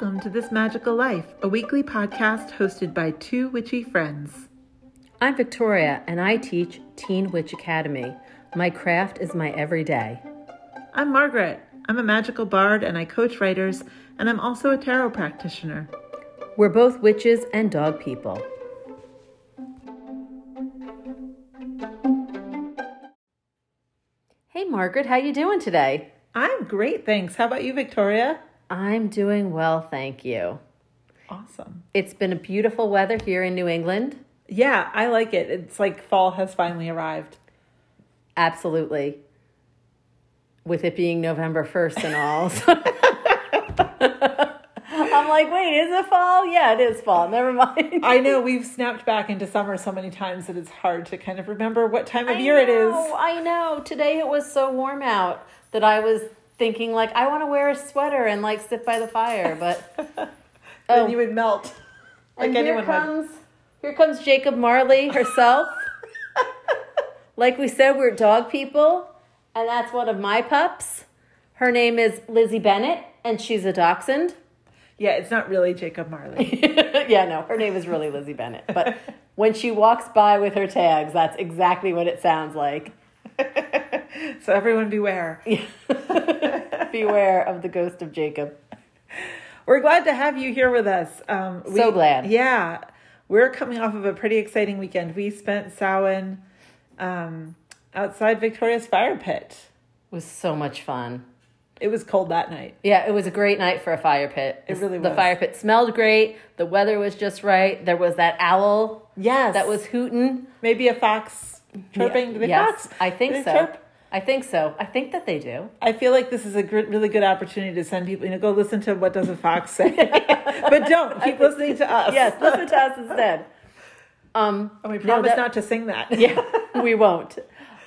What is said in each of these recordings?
Welcome to This Magickal Life, a weekly podcast hosted by two witchy friends. I'm Victoria and I teach Teen Witch Academy. My craft is my everyday. I'm Margaret. I'm a magical bard and I coach writers, and I'm also a tarot practitioner. We're both witches and dog people. Hey Margaret, how you doing today? I'm great, thanks. How about you, Victoria? I'm doing well, thank you. Awesome. It's been a beautiful weather here in New England. Yeah, I like it. It's like fall has finally arrived. Absolutely. With it being November 1st and all. I'm like, wait, is it fall? Yeah, it is fall. Never mind. I know we've snapped back into summer so many times that it's hard to kind of remember what time of I year it is. know, I know. Today it was so warm out that I was thinking like I want to wear a sweater and like sit by the fire, but Then Oh. you would melt. Like and here anyone would. comes here comes Jacob Marley herself. like we said, we're dog people, and that's one of my pups. Her name is Lizzie Bennett, and she's a dachshund. Yeah, it's not really Jacob Marley. yeah, no, her name is really Lizzie Bennett. But when she walks by with her tags, that's exactly what it sounds like. so everyone beware. Beware of the ghost of Jacob. We're glad to have you here with us. Um, So glad. Yeah, we're coming off of a pretty exciting weekend. We spent Samhain um, outside Victoria's fire pit. It was so much fun. It was cold that night. Yeah, it was a great night for a fire pit. It really The fire pit smelled great. The weather was just right. There was that owl Yes, that was hooting. maybe a fox chirping. Do they yes, fox? I think they so. chirp? I think so. I think that they do. I feel like this is a gr- really good opportunity to send people. You know, go listen to what does a fox say, but don't keep listening to us. Yes, listen to us instead. Um, and we promise that- not to sing that. yeah, we won't.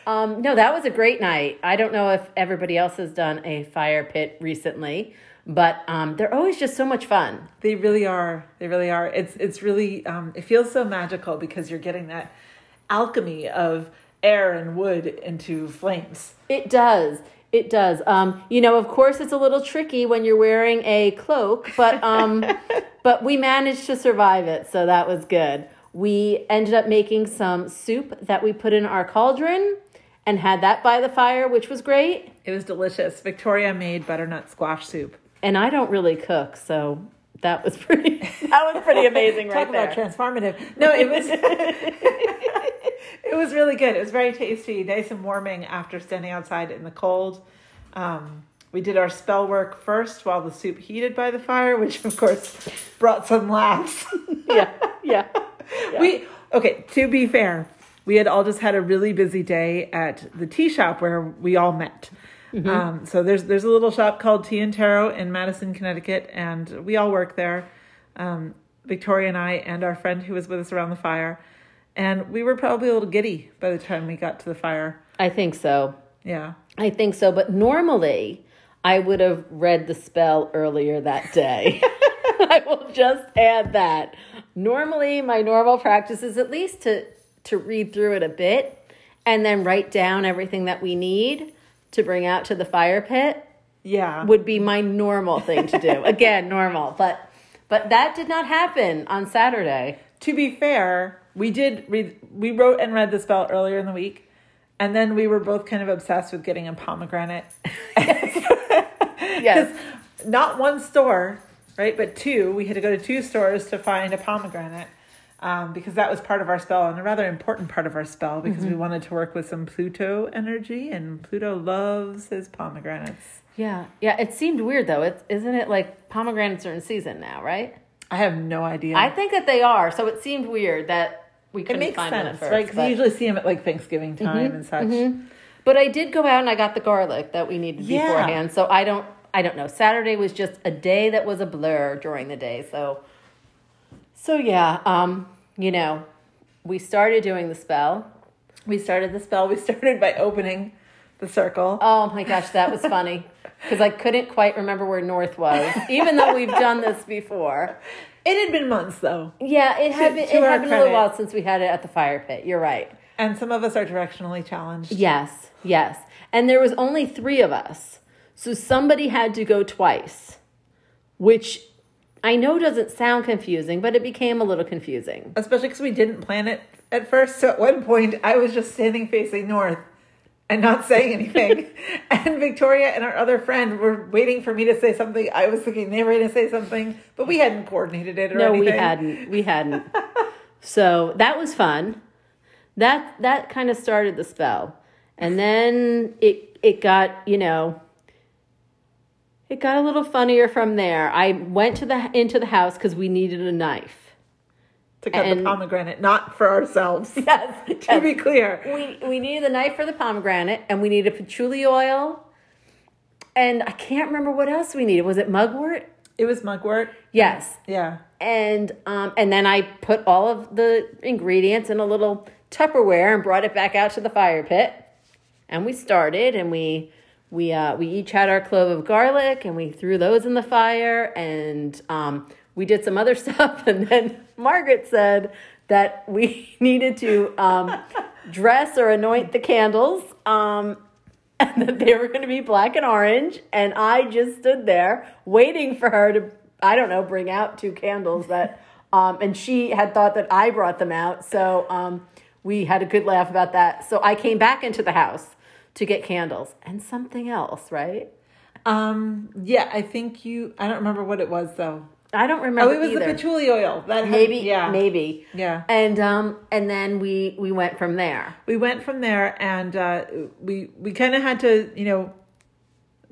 Um, no, that was a great night. I don't know if everybody else has done a fire pit recently, but um, they're always just so much fun. They really are. They really are. It's it's really um, it feels so magical because you're getting that alchemy of air and wood into flames. It does. It does. Um, you know, of course, it's a little tricky when you're wearing a cloak, but um, but we managed to survive it, so that was good. We ended up making some soup that we put in our cauldron and had that by the fire, which was great. It was delicious. Victoria made butternut squash soup. And I don't really cook, so that was pretty. That was pretty amazing, Talk right about there. transformative. No, it was it was really good. It was very tasty, nice and warming after standing outside in the cold. Um, we did our spell work first while the soup heated by the fire, which of course brought some laughs. yeah, yeah. We okay. To be fair, we had all just had a really busy day at the tea shop where we all met. Um, so there's there's a little shop called Tea and Tarot in Madison, Connecticut, and we all work there. Um, Victoria and I and our friend who was with us around the fire, and we were probably a little giddy by the time we got to the fire. I think so. Yeah, I think so, but normally I would have read the spell earlier that day. I will just add that. Normally my normal practice is at least to to read through it a bit and then write down everything that we need to bring out to the fire pit yeah. would be my normal thing to do. Again, normal, but but that did not happen on Saturday. to be fair, we did read, we wrote and read the spell earlier in the week, and then we were both kind of obsessed with getting a pomegranate. Yes. Not one store, right, but two. We had to go to two stores to find a pomegranate. Um, because that was part of our spell and a rather important part of our spell because we mm-hmm. wanted to work with some Pluto energy and Pluto loves his pomegranates. Yeah. Yeah, it seemed weird though. It's isn't it like pomegranates are in season now, right? I have no idea. I think that they are. So it seemed weird that we it couldn't makes find sense, at first. right? Because but, you usually see them at like Thanksgiving time mm-hmm. and such. Mm-hmm. but I did go out and I got the garlic that we needed Yeah. beforehand. So I don't I don't know. Saturday was just a day that was a blur during the day. So so yeah, um, you know, we started doing the spell. We started the spell. We started by opening the circle. Oh my gosh, that was funny. Because I couldn't quite remember where north was, even though we've done this before. It had been months though, Yeah, it had been, to it had been a little while since we had it at the fire pit. You're right. and some of us are directionally challenged. Yes, yes. And there was only three of us. So somebody had to go twice, which I know doesn't sound confusing, but it became a little confusing. especially because we didn't plan it at first. So at one point, I was just standing facing north and not saying anything. and Victoria and our other friend were waiting for me to say something. I was thinking they were going to say something, but we hadn't coordinated it or No, anything. we hadn't. We hadn't. so that was fun. That that kind of started the spell, and then it it got you know. It got a little funnier from there. I went to the into the house because we needed a knife. to cut and- the pomegranate, not for ourselves. Yes, to be clear. we we needed the knife for the pomegranate, and we needed patchouli oil, and I can't remember what else we needed. Was it mugwort? It was mugwort. Yes, Yeah. and um, and then I put all of the ingredients in a little Tupperware and brought it back out to the fire pit, and we started, and we we uh, we each had our clove of garlic, and we threw those in the fire, and um, we did some other stuff, and then Margaret said that we needed to um, dress or anoint the candles. Um, and that they were going to be black and orange. And I just stood there waiting for her to, I don't know, bring out two candles that, um, and she had thought that I brought them out. So um, we had a good laugh about that. So I came back into the house to get candles and something else, right? Um. Yeah. I think you. I don't remember what it was though. I don't remember. Oh, it was either. the patchouli oil. That had- maybe, Yeah. maybe. Yeah. And um, and then we we went from there. we went from there and uh, we we kind of had to you know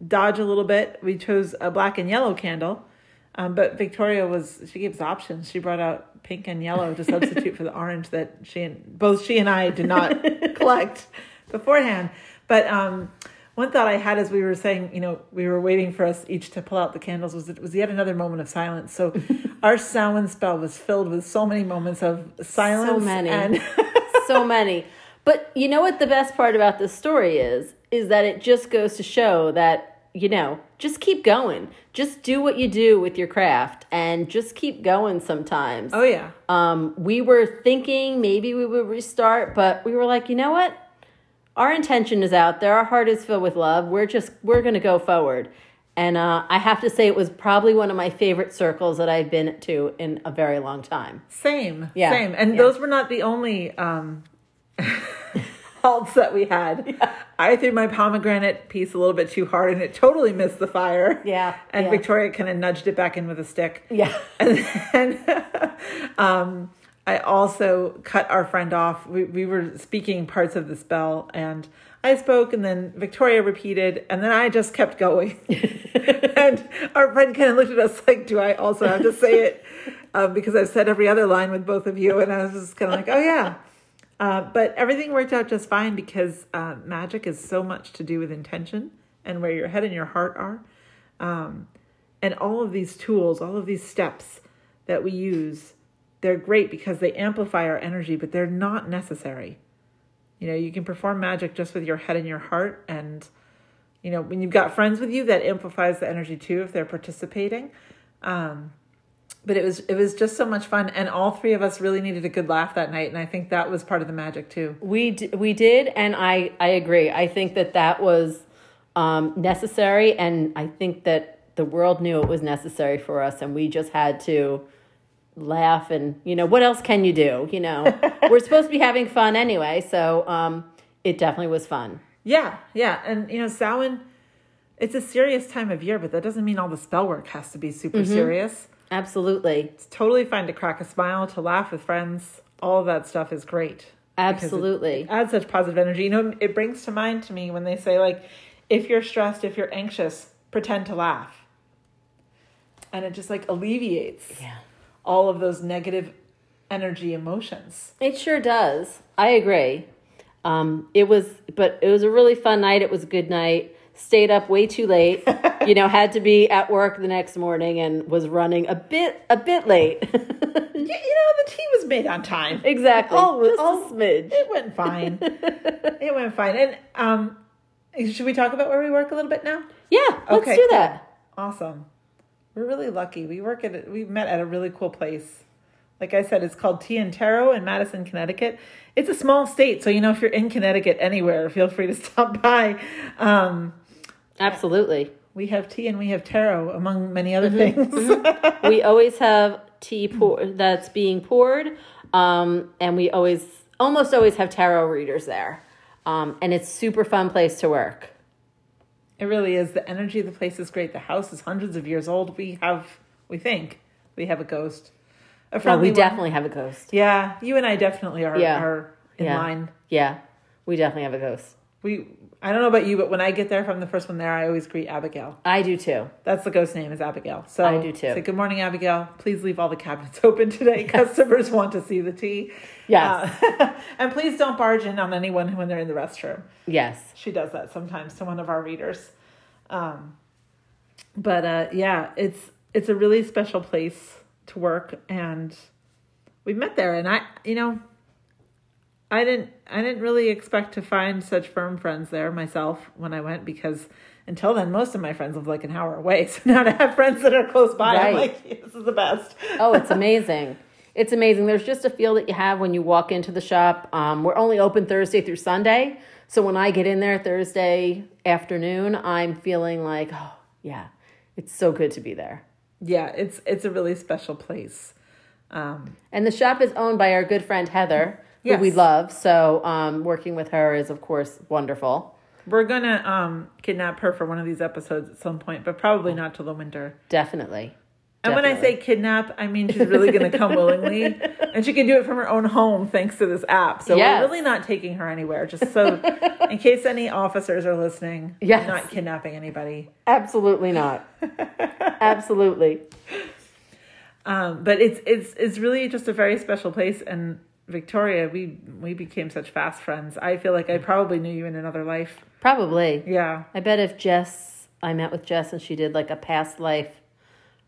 dodge a little bit we chose a black and yellow candle um, but victoria was she gave us options she brought out pink and yellow to substitute for the orange that she and both she and i did not collect beforehand but um, one thought i had as we were saying you know we were waiting for us each to pull out the candles was it was yet another moment of silence so our Samhain spell was filled with so many moments of silence So many. and so many. But you know what the best part about this story is? Is that it just goes to show that, you know, just keep going. Just do what you do with your craft and just keep going sometimes. oh yeah Um, we were thinking maybe we would restart, but we were like, you know what? Our intention is out there. Our heart is filled with love. We're just, we're going to go forward. And uh, I have to say, it was probably one of my favorite circles that I've been to in a very long time. Same. Yeah, Same. And yeah. those were not the only um halts that we had. I threw my pomegranate piece a little bit too hard and it totally missed the fire. Yeah, And yeah. Victoria kind of nudged it back in with a stick. Yeah. And then um I also cut our friend off. We we were speaking parts of the spell and I spoke and then Victoria repeated and then I just kept going. and our friend kind of looked at us like, do I also have to say it? Um, because I've said every other line with both of you. And I was just kind of like, oh, yeah. Uh, but everything worked out just fine because uh, magic is so much to do with intention and where your head and your heart are. Um, and all of these tools, all of these steps that we use, they're great because they amplify our energy, but they're not necessary. You know, you can perform magic just with your head and your heart. And, you know, when you've got friends with you, that amplifies the energy too if they're participating. Um, but it was it was just so much fun, and all three of us really needed a good laugh that night, and I think that was part of the magic too. We d- we did, and I I agree. I think that that was um, necessary, and I think that the world knew it was necessary for us, and we just had to laugh. And you know, what else can you do? You know, we're supposed to be having fun anyway, so um, it definitely was fun. Yeah, yeah, and you know, Samhain, it's a serious time of year, but that doesn't mean all the spell work has to be super serious. Absolutely, It's totally fine to crack a smile, to laugh with friends. All of that stuff is great. because it absolutely. adds such positive energy. You know, it brings to mind to me when they say like, if you're stressed, if you're anxious, pretend to laugh, and it just like alleviates Yeah. All of those negative energy emotions. It sure does. I agree. Um, it was, but it was a really fun night. It was a good night. Stayed up way too late. you know, had to be at work the next morning and was running a bit, a bit late. Yeah, you know, the tea was made on time. exactly. All- Just all- a smidge. It went fine. it went fine. And um, should we talk about where we work a little bit now? Yeah, let's Okay, do cool. that. Awesome. We're really lucky. We work at a, we met at a really cool place. Like I said, it's called Tea and Tarot in Madison, Connecticut. It's a small state, so you know if you're in Connecticut anywhere, feel free to stop by. Um, Absolutely. we have tea and we have tarot, among many other Mm-hmm. things. we always have tea pour that's being poured, um, and we always almost always have tarot readers there, um, and it's super fun place to work. It really is. The energy of the place is great. The house is hundreds of years old. We have, we think, we have a ghost. A Well, friendly we one. definitely have a ghost. Yeah, you and I definitely are, Yeah. are in Yeah. line. Yeah, we definitely have a ghost. We, I don't know about you, but when I get there, if I'm the first one there, I always greet Abigail. I do too. That's the ghost name is Abigail. So I do too. Say good morning, Abigail. Please leave all the cabinets open today. Customers want to see the tea. Yes. Uh, and please don't barge in on anyone when they're in the restroom. Yes. She does that sometimes to one of our readers. Um, but uh, yeah, it's it's a really special place to work, and we met there. And I, you know, I didn't I didn't really expect to find such firm friends there myself when I went because until then most of my friends live like an hour away. So now to have friends that are close by, I'm like, this is the best. Oh, it's amazing. It's amazing. There's just a feel that you have when you walk into the shop. Um, we're only open Thursday through Sunday. So when I get in there Thursday afternoon, I'm feeling like, oh, yeah, it's so good to be there. Yeah, it's it's a really special place. Um, And the shop is owned by our good friend Heather, who we love. So um, working with her is, of course, wonderful. We're gonna um kidnap her for one of these episodes at some point, but probably not till the winter. Definitely. And when I say kidnap, I mean she's really gonna come willingly, and she can do it from her own home thanks to this app. So Yes. we're really not taking her anywhere. Just so, in case any officers are listening, Yes. not kidnapping anybody. Absolutely not. Absolutely. Um, but it's it's it's really just a very special place. And Victoria, we we became such fast friends. I feel like I probably knew you in another life. Probably. Yeah. I bet if Jess, I met with Jess and she did like a past life,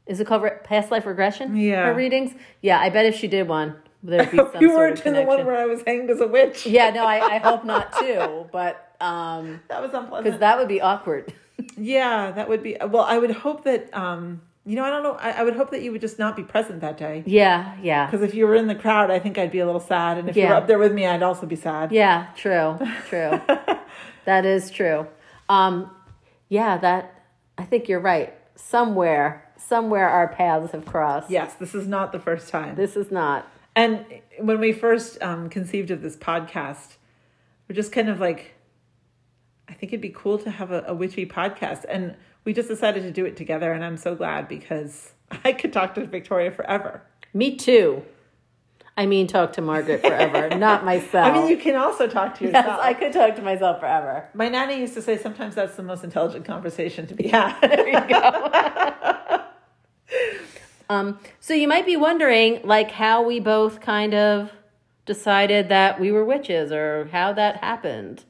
is it called re- past life regression? Yeah. Her readings? Yeah, I bet if she did one, there'd be some you weren't in the one where I was hanged as a witch. yeah, no, I, I hope not too, but um, That was unpleasant. because that would be awkward. Yeah, that would be. Well, I would hope that. um You know, I don't know. I, I would hope that you would just not be present that day. yeah, yeah, Because if you were in the crowd, I think I'd be a little sad, and if you were up there with me, I'd also be sad. yeah. True, true. that is true. Um, yeah, that I think you're right. Somewhere, somewhere our paths have crossed. Yes, this is not the first time. This is not. And when we first um, conceived of this podcast, we're just kind of like, I think it'd be cool to have a, a witchy podcast, and we just decided to do it together. And I'm so glad because I could talk to Victoria forever. Me too. I mean, talk to Margaret forever, not myself. I mean, you can also talk to yourself. Yes, I could talk to myself forever. My nanny used to say sometimes that's the most intelligent conversation to be had. there you go. Um, so you might be wondering, like, how we both kind of decided that we were witches, or how that happened.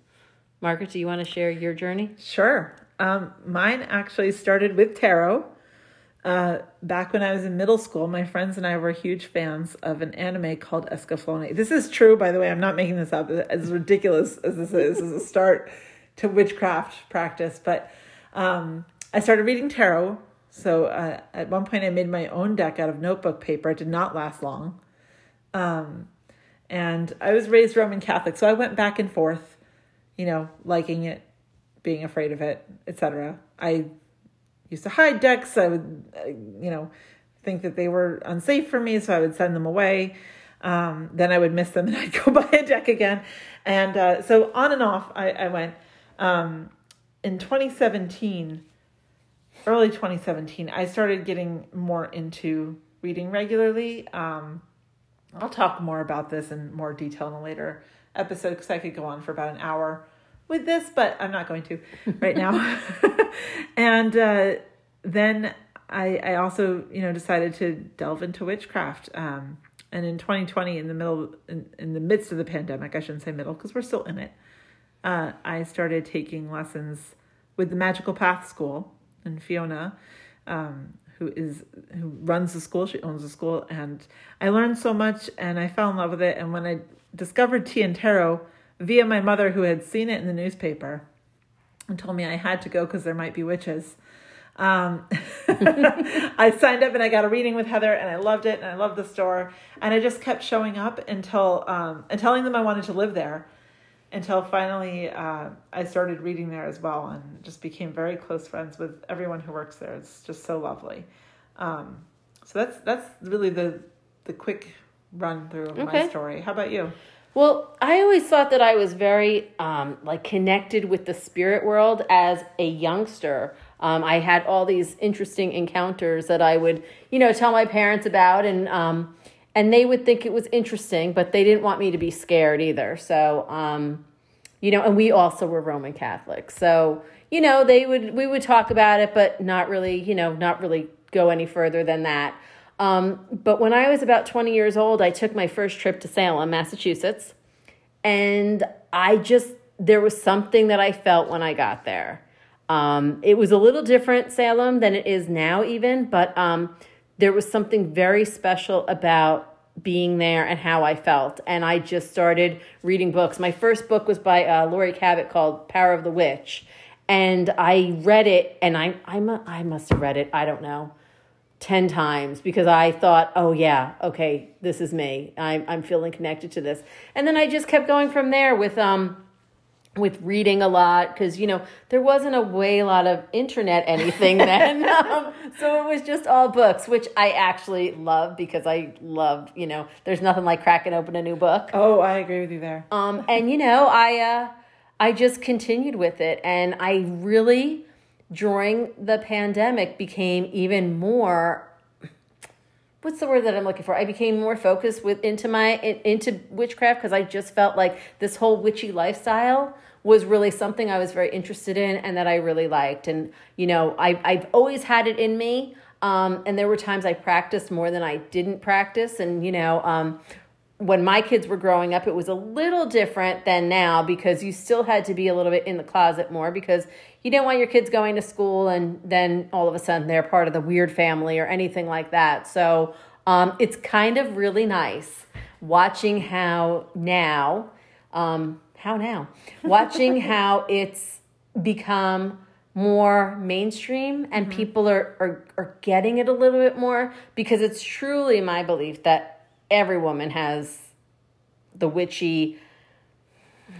Margaret, do you want to share your journey? sure. Um, mine actually started with tarot. Uh, back when I was in middle school, my friends and I were huge fans of an anime called Escaflowne. This is true, by the way. I'm not making this up. As ridiculous as this is, this is a start to witchcraft practice. But um, I started reading tarot. So uh, at one point, I made my own deck out of notebook paper. It did not last long. Um, and I was raised Roman Catholic, so I went back and forth, you know, liking it, being afraid of it, etc. I used to hide decks. I would, uh, you know, think that they were unsafe for me, so I would send them away. Um, then I would miss them, and I'd go buy a deck again. And uh, so on and off, I, I went. Um, in 2017, early 2017, I started getting more into reading regularly. Um, I'll talk more about this in more detail in a later episode because I could go on for about an hour with this, but I'm not going to right now. and uh, then I, I also, you know, decided to delve into witchcraft. Um, and in 2020, in the middle, in, in the midst of the pandemic, I shouldn't say middle because we're still in it. Uh, I started taking lessons with the Magical Path School and Fiona, um, who is who runs the school. She owns the school, and I learned so much, and I fell in love with it. And when I discovered tea and tarot via my mother, who had seen it in the newspaper, and told me I had to go because there might be witches. Um, I signed up and I got a reading with Heather, and I loved it, and I loved the store, and I just kept showing up until um, and telling them I wanted to live there. until finally uh, I started reading there as well and just became very close friends with everyone who works there. It's just so lovely. Um, so that's that's really the the quick run through of my story. How about you? Well, I always thought that I was very um, like connected with the spirit world as a youngster. Um, I had all these interesting encounters that I would, you know, tell my parents about, and um, and they would think it was interesting, but they didn't want me to be scared either. So, um, you know, and we also were Roman Catholics, so you know, they would we would talk about it, but not really, you know, not really go any further than that. Um, but when I was about 20 years old, I took my first trip to Salem, Massachusetts. And I just, there was something that I felt when I got there. Um, it was a little different, Salem, than it is now, even, but um, there was something very special about being there and how I felt. And I just started reading books. My first book was by uh, Laurie Cabot called Power of the Witch. And I read it, and I, I, mu- I must have read it, I don't know, 10 times because I thought, oh, yeah, okay, this is me. I'm, I'm feeling connected to this. And then I just kept going from there with, um, with reading a lot because, you know, there wasn't a way a lot of internet anything then. um, so it was just all books, which I actually love because I love, you know, there's nothing like cracking open a new book. Oh, I agree with you there. Um, and you know, I uh, I just continued with it, and I really during the pandemic became even more. What's the word that I'm looking for? I became more focused with into my into witchcraft because I just felt like this whole witchy lifestyle was really something I was very interested in and that I really liked. And you know, I I've always had it in me. Um, and there were times I practiced more than I didn't practice, and you know, um, when my kids were growing up, it was a little different than now because you still had to be a little bit in the closet more because you didn't want your kids going to school and then all of a sudden they're part of the weird family or anything like that. So um, it's kind of really nice watching how now, um, how now, watching how it's become more mainstream and people are, are are getting it a little bit more because it's truly my belief that every woman has the witchy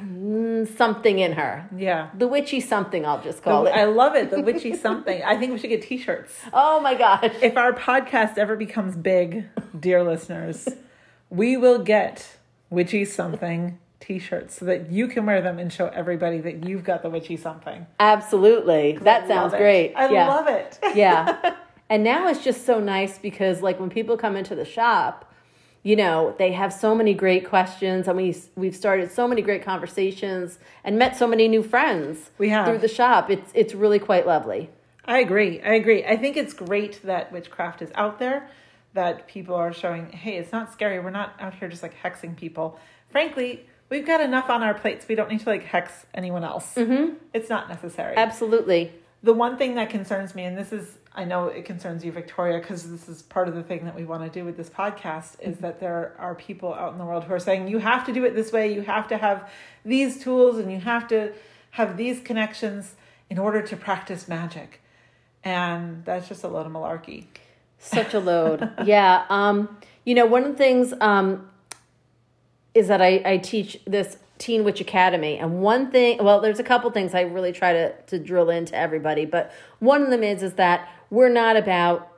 Mm, something in her. Yeah. The witchy something, I'll just call I it. I love it. The witchy something. I think we should get t-shirts. Oh my gosh. If our podcast ever becomes big, dear listeners, we will get witchy something t-shirts so that you can wear them and show everybody that you've got the witchy something. Absolutely. That sounds great. I yeah. love it. yeah. And now it's just so nice because like when people come into the shop, you know, they have so many great questions and we we've started so many great conversations and met so many new friends We have. through the shop. It's it's really quite lovely. I agree. I agree. I think it's great that witchcraft is out there, that people are showing, hey, it's not scary. We're not out here just like hexing people. Frankly, we've got enough on our plates. We don't need to like hex anyone else. Mm-hmm. It's not necessary. Absolutely. the one thing that concerns me, and this is, I know it concerns you, Victoria, because this is part of the thing that we want to do with this podcast, is that there are people out in the world who are saying, you have to do it this way, you have to have these tools, and you have to have these connections in order to practice magic. And that's just a load of malarkey. Such a load. yeah. Um, you know, one of the things um, is that I, I teach this Teen Witch Academy. And one thing, well, there's a couple things I really try to, to drill into everybody, but one of them is, is that we're not about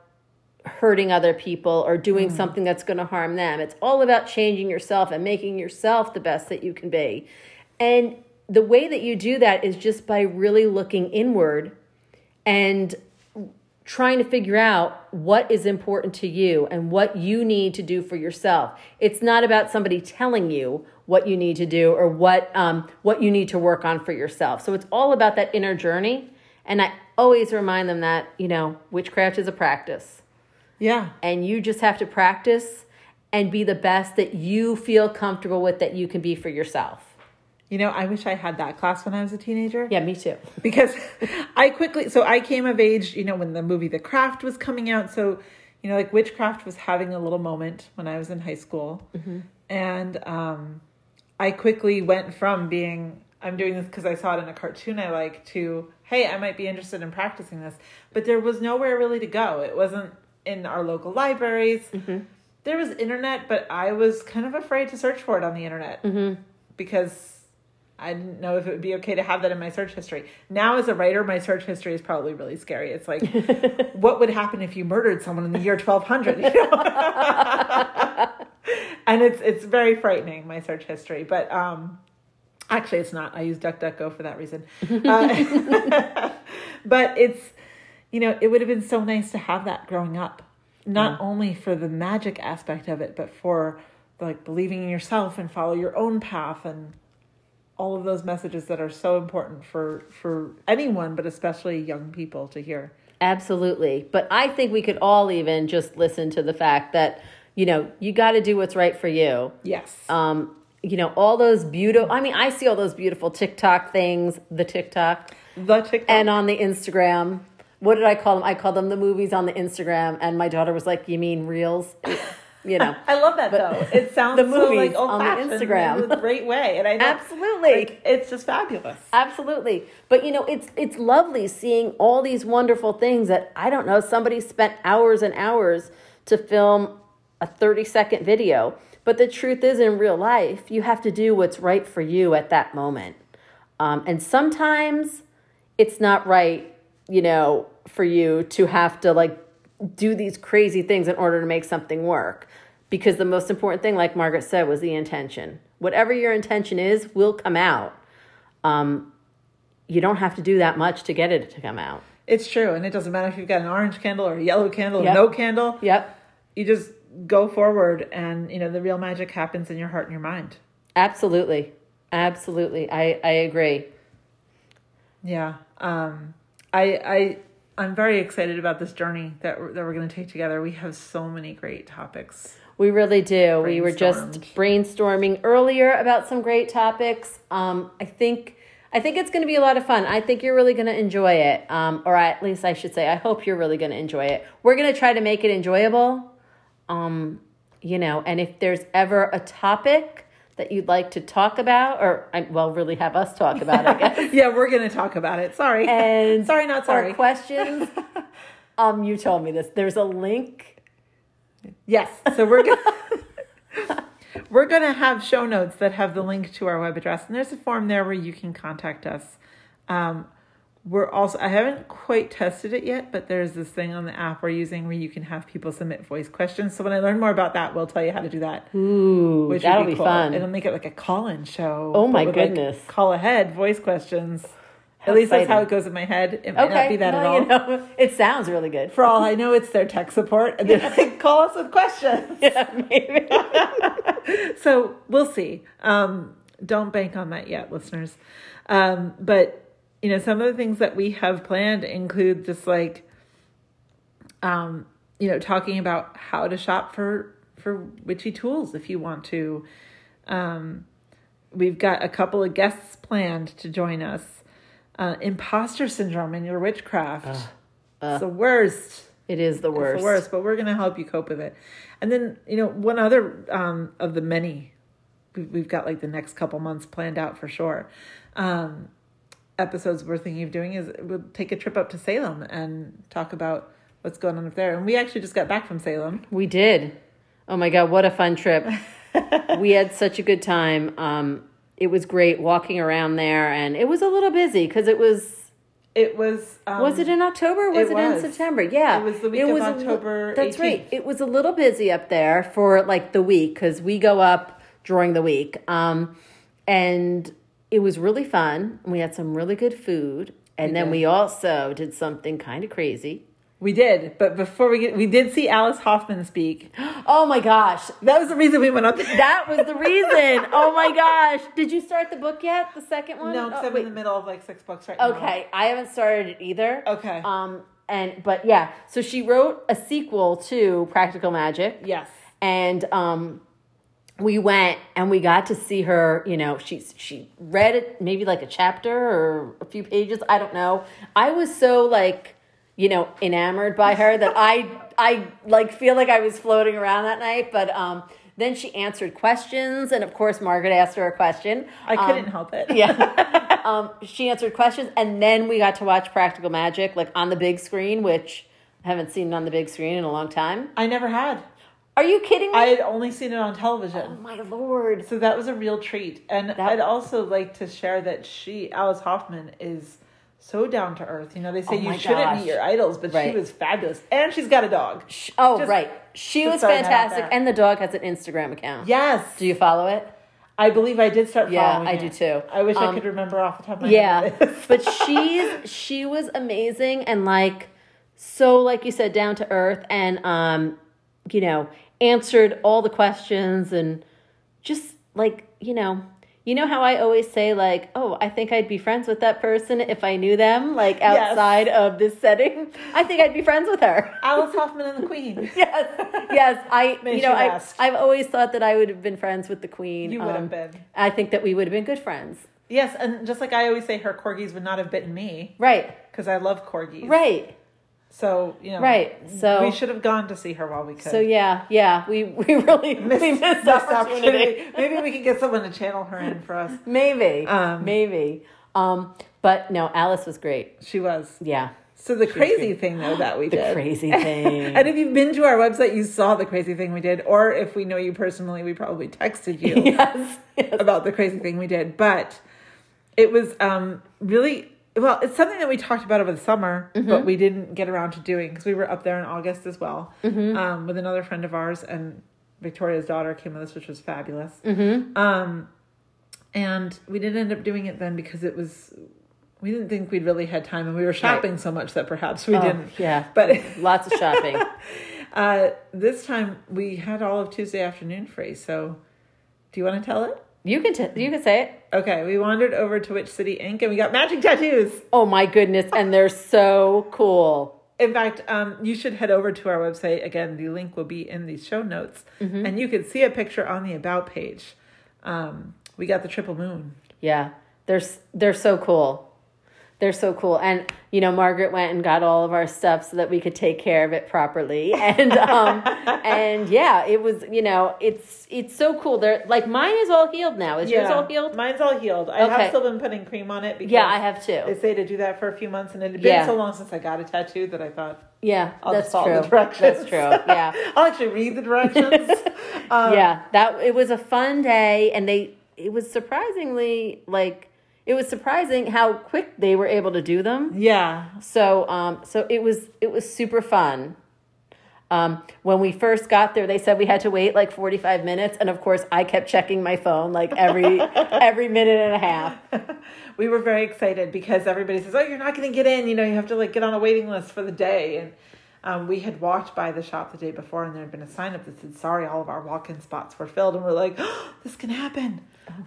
hurting other people or doing mm. something that's going to harm them. It's all about changing yourself and making yourself the best that you can be. And the way that you do that is just by really looking inward and trying to figure out what is important to you and what you need to do for yourself. It's not about somebody telling you what you need to do or what um, what you need to work on for yourself. So it's all about that inner journey. And I always remind them that you know witchcraft is a practice, Yeah. and you just have to practice and be the best that you feel comfortable with that you can be for yourself. You know, I wish I had that class when I was a teenager. Yeah, me too. because I quickly so I came of age, you know, when the movie The Craft was coming out. So, you know, like witchcraft was having a little moment when I was in high school. Mm-hmm. And um I quickly went from being I'm doing this because I saw it in a cartoon I like to hey, I might be interested in practicing this. But there was nowhere really to go. It wasn't in our local libraries. Mm-hmm. There was internet, but I was kind of afraid to search for it on the internet mm-hmm. because I didn't know if it would be okay to have that in my search history. Now, as a writer, my search history is probably really scary. It's like, what would happen if you murdered someone in the year 1200? You know? and it's it's very frightening my search history. But um, actually, it's not. I use DuckDuckGo for that reason. Uh, but it's you know, it would have been so nice to have that growing up, not Yeah. only for the magic aspect of it, but for like believing in yourself and follow your own path and all of those messages that are so important for for anyone, but especially young people to hear. Absolutely. But I think we could all even just listen to the fact that, you know, you got to do what's right for you. Yes. Um, you know, all those beautiful, I mean, I see all those beautiful TikTok things, the TikTok, the TikTok. and on the Instagram. What did I call them? I called them the movies on the Instagram. And my daughter was like, You mean reels? You know. I love that But though. It sounds the so movies like on the Instagram. in a great way, and I know, Absolutely. like, it's just fabulous. Absolutely. But you know, it's it's lovely seeing all these wonderful things that I don't know, somebody spent hours and hours to film a 30 second video. But the truth is in real life, you have to do what's right for you at that moment. Um, and sometimes it's not right, you know, for you to have to like do these crazy things in order to make something work. Because the most important thing, like Margaret said, was the intention. Whatever your intention is, will come out. Um, you don't have to do that much to get it to come out. It's true, and it doesn't matter if you've got an orange candle or a yellow candle Yep. or no candle. Yep, You just go forward, and you know the real magic happens in your heart and your mind. absolutely, absolutely. I I agree. Yeah. Um, I I I'm very excited about this journey that we're, that we're going to take together. We have so many great topics. We really do. We were just brainstorming earlier about some great topics. Um, I think I think it's going to be a lot of fun. I think you're really going to enjoy it, um, or at least I should say, I hope you're really going to enjoy it. We're going to try to make it enjoyable. Um, you know, and if there's ever a topic that you'd like to talk about, or well, really have us talk about, I guess. yeah, we're going to talk about it. Sorry. and sorry, not sorry. Or questions. um, you told me this. There's a link. Yes. So we're gonna we're gonna have show notes that have the link to our web address, and there's a form there where you can contact us. Um, we're also I haven't quite tested it yet, but there's this thing on the app we're using where you can have people submit voice questions. So when I learn more about that, we'll tell you how to do that. Ooh, Which that'll would be cool. fun. It'll make it like a call-in show. Oh my with, like, goodness. call ahead voice questions. How At least that's how it goes in my head. It might okay, not be that no, at all. you know, it sounds really good. For all I know, it's their tech support, and they're like, "Call us with questions." yeah, maybe. so we'll see. Um, don't bank on that yet, listeners. Um, but you know, some of the things that we have planned include just like, um, you know, talking about how to shop for for witchy tools if you want to. Um, we've got a couple of guests planned to join us. Uh, imposter syndrome in your witchcraft. it's the worst. It is the It's worst. the worst, but we're going to help you cope with it. And then, you know, one other um, of the many, we- we've got like the next couple months planned out for sure. Um, episodes we're thinking of doing is we'll take a trip up to Salem and talk about what's going on up there. And we actually just got back from Salem. We did. Oh my god, what a fun trip! we had such a good time. Um, it was great walking around there, and it was a little busy because it was. It was. Um, Was it in October? Or was it it, in. September? Yeah, It was the week of a li- October That's 18th. right. It was a little busy up there for like the week because we go up during the week, um, and it was really fun. We had some really good food, and We then did. we also did something kind of crazy. We did, but before we get, we did see Alice Hoffman speak. Oh my gosh, That was the reason we went up there. That was the reason. oh my gosh. Did you start the book yet? The second one? no, because Oh, I'm in the middle of like six books right now. Okay, I haven't started it either. Okay. Um and but yeah, so she wrote a sequel to Practical Magic Yes. and um we went and we got to see her, you know, she's she read it maybe like a chapter or a few pages, I don't know. I was so like you know, enamored by her that I I like feel like I was floating around that night, but um then she answered questions and of course Margaret asked her a question. I Um, couldn't help it. yeah. um, she answered questions, and then we got to watch Practical Magic, like on the big screen, which I haven't seen on the big screen in a long time. I never had. Are you kidding me? I had only seen it on television. oh my lord. So that was a real treat. And That- I'd also like to share that she, Alice Hoffman, is so down to earth. You know, they say Oh you shouldn't gosh. meet your idols, but Right. she was fabulous. And she's got a dog. Sh- Oh, Just- right. She was throwing that out fantastic. And the dog has an Instagram account. Yes. Do you follow it? I believe I did start Yeah, I it. do too. I wish I Um, could remember off the top of my Yeah. head. Yeah, but she's she was amazing and like so like you said down to earth and um you know answered all the questions and just like you know you know how I always say like oh I think I'd be friends with that person if I knew them like Yes. outside of this setting? I think I'd be friends with her. Alice Hoffman and the Queen. yes. Yes. I you know I I've always thought that I would have been friends with the queen. You would Um, have been. I think that we would have been good friends. Yes, and just like I always say, her corgis would not have bitten me. Right. Because I love corgis. right So you know, right so we should have gone to see her while we could. So yeah, yeah, we we really missed, we missed opportunity. opportunity. Maybe we could get someone to channel her in for us. Maybe, Um, maybe. Um, but no, Alice was great. She was. Yeah, So the crazy thing though that we the did. crazy thing. And if you've been to our website, you saw the crazy thing we did. Or if we know you personally, we probably texted you yes, yes. about the crazy thing we did. But it was um, really well. It's something that we talked about over the summer, Mm-hmm. but we didn't get around to doing because we were up there in August as well Mm-hmm. um, with another friend of ours, and Victoria's daughter came with us, which was fabulous. Mm-hmm. Um, and we didn't end up doing it then because it was. We didn't think we'd really had time, and we were shopping so much that perhaps we Oh, didn't. yeah, But lots of shopping. uh, this time we had all of Tuesday afternoon free. So, do you want to tell it? You can t- you can say it. Okay, we wandered over to Witch City Ink and we got matching tattoos. Oh my goodness, and they're so cool. In fact, um, you should head over to our website. Again, the link will be in the show notes, Mm-hmm. and you can see a picture on the About page. Um, we got the triple moon. Yeah, they're they're so cool. They're so cool, and you know, Margaret went and got all of our stuff so that we could take care of it properly, and um, and yeah, it was you know, it's it's so cool. They're like mine is all healed now. Is yours all healed? Mine's all healed. I Okay. have still been putting cream on it because Yeah, I have too. They say to do that for a few months, and it had been Yeah. so long since I got a tattoo that I thought Yeah, I'll that's just follow true. the directions. That's true. Yeah. I'll actually read the directions. um, yeah, that it was a fun day, and they it was surprisingly like it was surprising how quick they were able to do them. yeah, So um so it was it was super fun. Um, when we first got there, they said we had to wait like forty five minutes, and of course, I kept checking my phone like every every minute and a half. we were very excited because everybody says, "Oh, you're not going to get in. You know, you have to like get on a waiting list for the day." And um, we had walked by the shop the day before, and there had been a sign up that said, "Sorry, all of our walk-in spots were filled." And we're like, oh, "This can happen."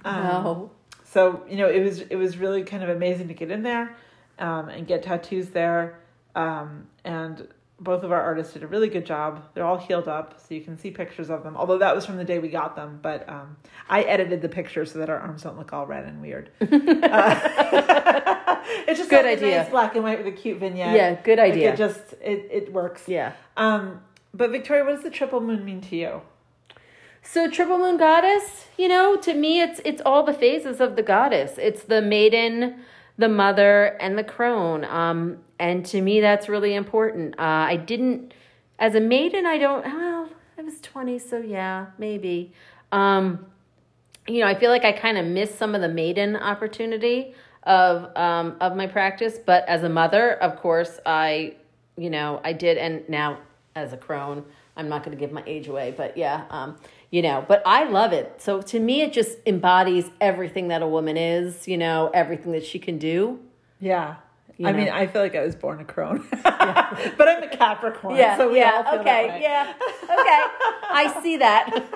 Um, No, So you know, it was it was really kind of amazing to get in there um, and get tattoos there. Um, and both of our artists did a really good job. They're all healed up, so you can see pictures of them. Although that was from the day we got them, but um, I edited the pictures so that our arms don't look all red and weird. Uh, it's just Good idea. nice black and white with a cute vignette. Yeah, good Like, idea. it just it it works. yeah. Um, but Victoria, what does the triple moon mean to you? So triple moon goddess, you know, to me it's it's all the phases of the goddess. It's the maiden, the mother, and the crone. Um, and to me that's really important. Uh, I didn't as a maiden I don't well, I was 20, so yeah, maybe. Um, you know, I feel like I kind of missed some of the maiden opportunity of um, of my practice, but as a mother, of course, I you know I did, and now as a crone, I'm not going to give my age away, but yeah, um, you know, but I love it. So to me, it just embodies everything that a woman is, you know, everything that she can do. Yeah. You I know. mean, I feel like I was born a crone, but I'm a Capricorn. Yeah, so we all yeah, feel that okay, yeah, okay, I see that.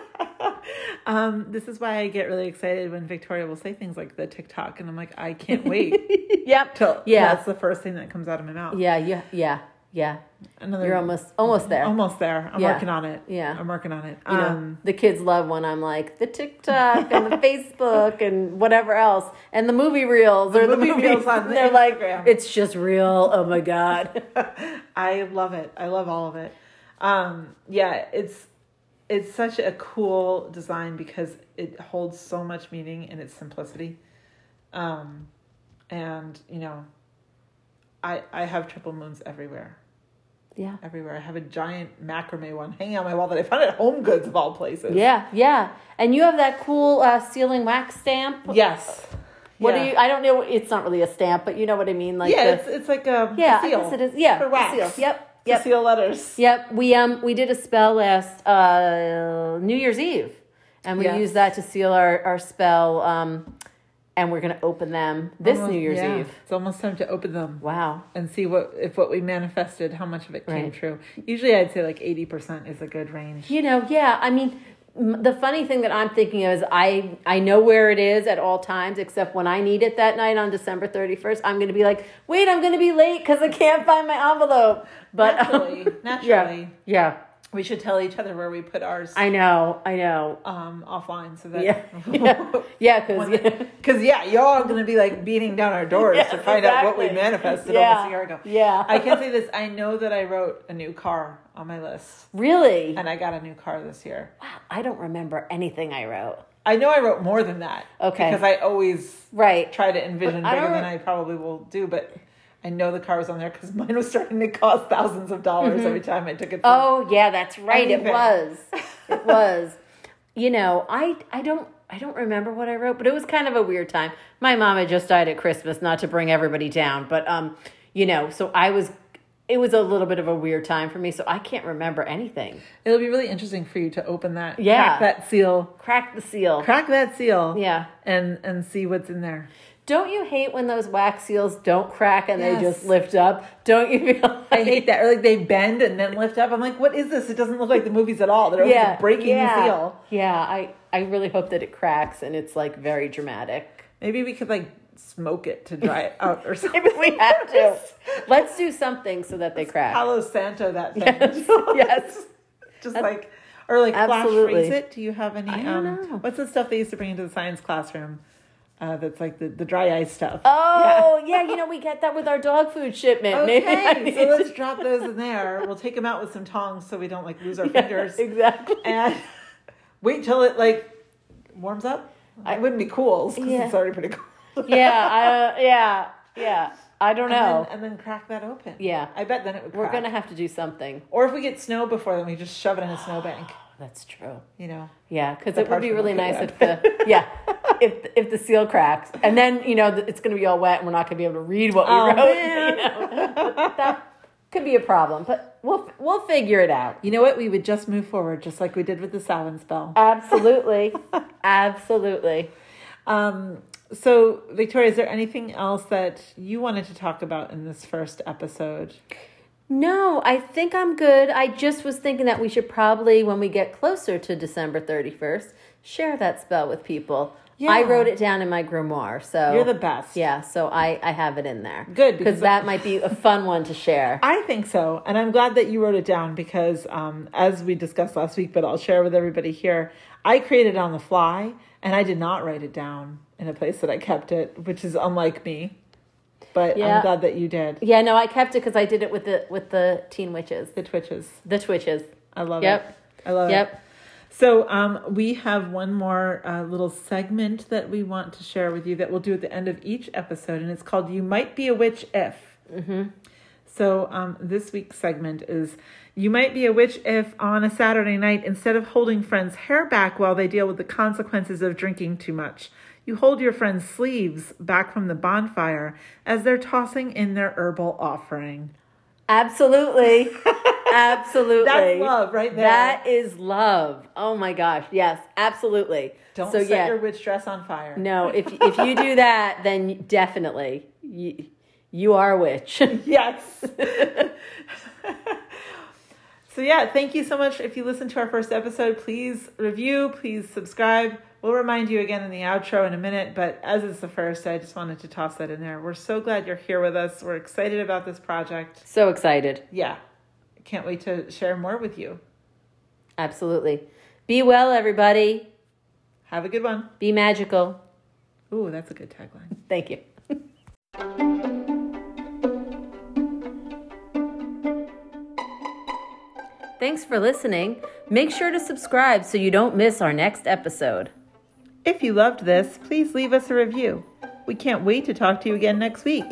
Um, this is why I get really excited when Victoria will say things like the TikTok, and I'm like, I can't wait yep. till Yeah. that's the first thing that comes out of my mouth. Yeah, yeah, yeah, yeah. Another, You're almost almost there. almost there. I'm Yeah. working on it. Yeah. I'm working on it. you know, Um, the kids love when I'm like the TikTok and the Facebook and whatever else and the movie reels or the movie movies. reels on the They're like, Instagram. it's just real. Oh my god. I love it. I love all of it. Um, yeah, it's it's such a cool design because it holds so much meaning in its simplicity. Um, and you know, I I have triple moons everywhere. Yeah. everywhere. I have a giant macrame one hanging on my wall that I found at Home Goods of all places. Yeah, yeah. And you have that cool uh, sealing wax stamp. Yes. What yeah. do you? I don't know. It's not really a stamp, but you know what I mean. Like yeah, the, it's it's like a yeah, seal I guess it is. Yeah, for wax. seal. Yep, To yep, seal letters. yep. We um we did a spell last uh New Year's Eve, and we Yes. used that to seal our our spell. Um, and we're gonna open them this Almost- New Year's yeah. Eve. It's almost time to open them Wow. and see what if what we manifested, how much of it came Right. true. Usually, I'd say like eighty percent is a good range. You know, yeah. I mean, the funny thing that I'm thinking of is I I know where it is at all times, except when I need it that night on December 31st. I'm going to be like, wait, I'm going to be late because I can't find my envelope. But Naturally, yeah, naturally, yeah. We should tell each other where we put ours I know, I know. um offline so that Yeah, yeah, yeah. Because Because yeah, y'all are gonna be like beating down our doors to find out what we manifested Yeah, almost a year ago. yeah. I can say this. I know that I wrote a new car on my list, really, and I got a new car this year. wow, I don't remember anything I wrote. I know I wrote more than that. Okay. Because I always Right. try to envision I bigger don't- than I probably will do, but. I know the car was on there because mine was starting to cost thousands of dollars every time I took it. Mm-hmm. Oh yeah, that's right. It was. It was. You know, I I don't I don't remember what I wrote, but it was kind of a weird time. My mom had just died at Christmas, not to bring everybody down, but um, you know, so I was it was a little bit of a weird time for me, so I can't remember anything. It'll be really interesting for you to open that, Yeah. crack that seal, Crack the seal. crack that seal, Yeah. and and see what's in there. Don't you hate when those wax seals don't crack and Yes. they just lift up? Don't you feel like I hate that. Or like they bend and then lift up. I'm like, what is this? It doesn't look like the movies at all. They're yeah, breaking yeah, the seal. Yeah, I I really hope that it cracks and it's like very dramatic. Maybe we could like smoke it to dry it out or something. Maybe we have to. Let's do something so that they crack. Palo Santo that thing. Yes, yes. Just like or like flash freeze it. Do you have any I um don't know. what's the stuff they used to bring into the science classroom? Uh, that's like the, the dry ice stuff. Oh, yeah. you know, we get that with our dog food shipment. Okay, so let's drop those in there. We'll take them out with some tongs so we don't like lose our fingers. exactly. and wait till it like warms up. It wouldn't be cool because Yeah. it's already pretty cool. Yeah, I, uh, yeah, yeah. I don't And know. then, and then crack that open. Yeah. I bet then it would. We're gonna have to do something. Or if we get snow before, then we just shove it in a snowbank. That's true. You know. Yeah, because it would be really nice if the yeah, if if the seal cracks, and then you know it's going to be all wet, and we're not going to be able to read what we Oh, wrote. man. You know? that could be a problem, but we'll we'll figure it out. You know what? We would just move forward, just like we did with the Samhain spell. Absolutely, absolutely. Um. So, Victoria, is there anything else that you wanted to talk about in this first episode? No, I think I'm good. I just was thinking that we should probably, when we get closer to December 31st, share that spell with people. I wrote it down in my grimoire, so You're the best. Yeah, so I I have it in there. Good, because because- that might be a fun one to share. I think so. And I'm glad that you wrote it down because, um, as we discussed last week, but I'll share with everybody here, I created it on the fly and I did not write it down in a place that I kept it, which is unlike me. But Yeah. I'm glad that you did. Yeah, no, I kept it because I did it with the with the teen witches, The twitches. the twitches. I love it. Yep. it. I love it. Yep. So um, we have one more uh, little segment that we want to share with you that we'll do at the end of each episode, and it's called "You Might Be a Witch If." Mm-hmm. So um, this week's segment is "You might be a witch if on a Saturday night, instead of holding friends' hair back while they deal with the consequences of drinking too much." You hold your friend's sleeves back from the bonfire as they're tossing in their herbal offering. Absolutely. absolutely. That's love right there. That is love. Oh my gosh. Yes, absolutely. Don't so, set yeah. your witch dress on fire. No, if if you do that, then definitely you, you are a witch. Yes. so yeah, thank you so much. If you listened to our first episode, please review, please subscribe. We'll remind you again in the outro in a minute, but as it's the first, I just wanted to toss that in there. We're so glad you're here with us. We're excited about this project. so excited. Yeah. Can't wait to share more with you. Absolutely. Be well, everybody. Have a good one. Be magical. Ooh, that's a good tagline. Thank you. Thanks for listening. Make sure to subscribe so you don't miss our next episode. If you loved this, please leave us a review. We can't wait to talk to you again next week.